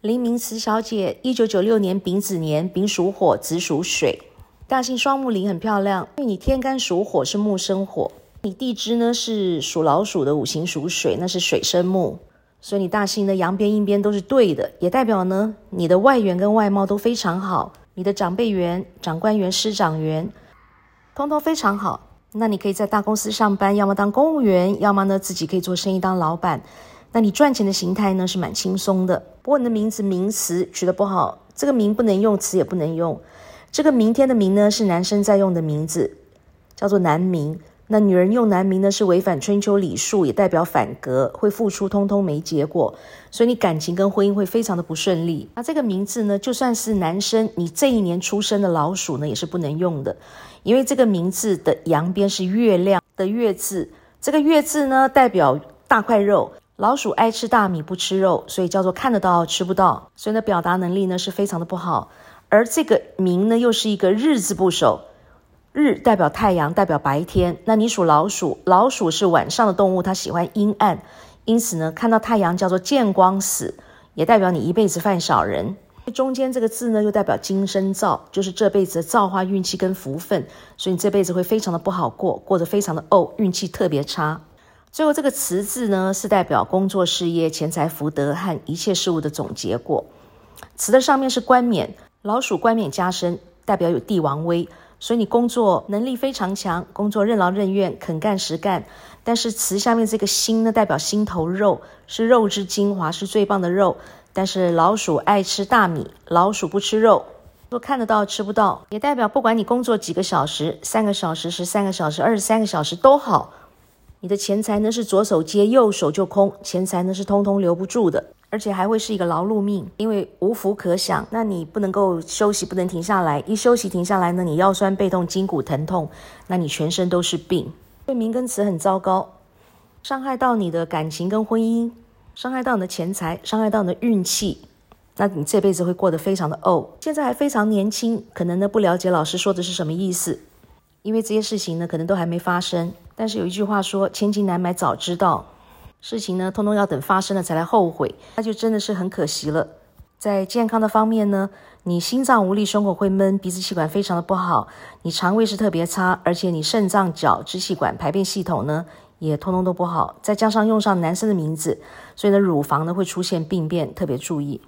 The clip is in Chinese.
林明慈小姐，一九九六年丙子年，丙属火，子属水，大姓双木林很漂亮，因为你天干属火是木生火，你地支呢是属老鼠的五行属水，那是水生木，所以你大姓的阳边阴边都是对的，也代表呢你的外缘跟外貌都非常好，你的长辈缘、长官缘、师长缘，通通非常好。那你可以在大公司上班，要么当公务员，要么呢自己可以做生意当老板。那你赚钱的形态呢是蛮轻松的。不过你的名字名词取得不好，这个名不能用，词也不能用。这个明天的明呢是男生在用的名字，叫做男名。那女人用男名呢是违反春秋礼数，也代表反格，会付出通通没结果，所以你感情跟婚姻会非常的不顺利。那这个名字呢，就算是男生，你这一年出生的老鼠呢也是不能用的，因为这个名字的阳边是月亮的月字，这个月字呢代表大块肉。老鼠爱吃大米不吃肉，所以叫做看得到吃不到，所以呢表达能力呢是非常的不好。而这个明呢又是一个日字部首，日代表太阳，代表白天。那你属老鼠，老鼠是晚上的动物，它喜欢阴暗，因此呢看到太阳叫做见光死，也代表你一辈子犯小人。中间这个字呢又代表今生造，就是这辈子的造化运气跟福分，所以你这辈子会非常的不好过，过得非常的怄，运气特别差。最后这个“辞”字呢，是代表工作、事业、钱财、福德和一切事物的总结果。“慈”的上面是冠冕，老鼠冠冕加身，代表有帝王威，所以你工作能力非常强，工作任劳任怨，肯干实干。但是“慈”下面这个“心”呢，代表心头肉，是肉之精华，是最棒的肉。但是老鼠爱吃大米，老鼠不吃肉，都看得到吃不到，也代表不管你工作几个小时，三个小时、十三个小时、二十三个小时都好。你的钱财呢是左手接右手就空，钱财呢是通通留不住的，而且还会是一个劳碌命，因为无福可享。那你不能够休息，不能停下来，一休息停下来呢，你腰酸背痛、筋骨疼痛，那你全身都是病。对名跟词很糟糕，伤害到你的感情跟婚姻，伤害到你的钱财，伤害到你的运气，那你这辈子会过得非常的哦。现在还非常年轻，可能呢不了解老师说的是什么意思，因为这些事情呢可能都还没发生。但是有一句话说：“千金难买早知道。”事情呢，通通要等发生了才来后悔，那就真的是很可惜了。在健康的方面呢，你心脏无力，胸口会闷，鼻子气管非常的不好，你肠胃是特别差，而且你肾脏、脚、支气管、排便系统呢也通通都不好。再加上用上男生的名字，所以呢，乳房呢会出现病变，特别注意。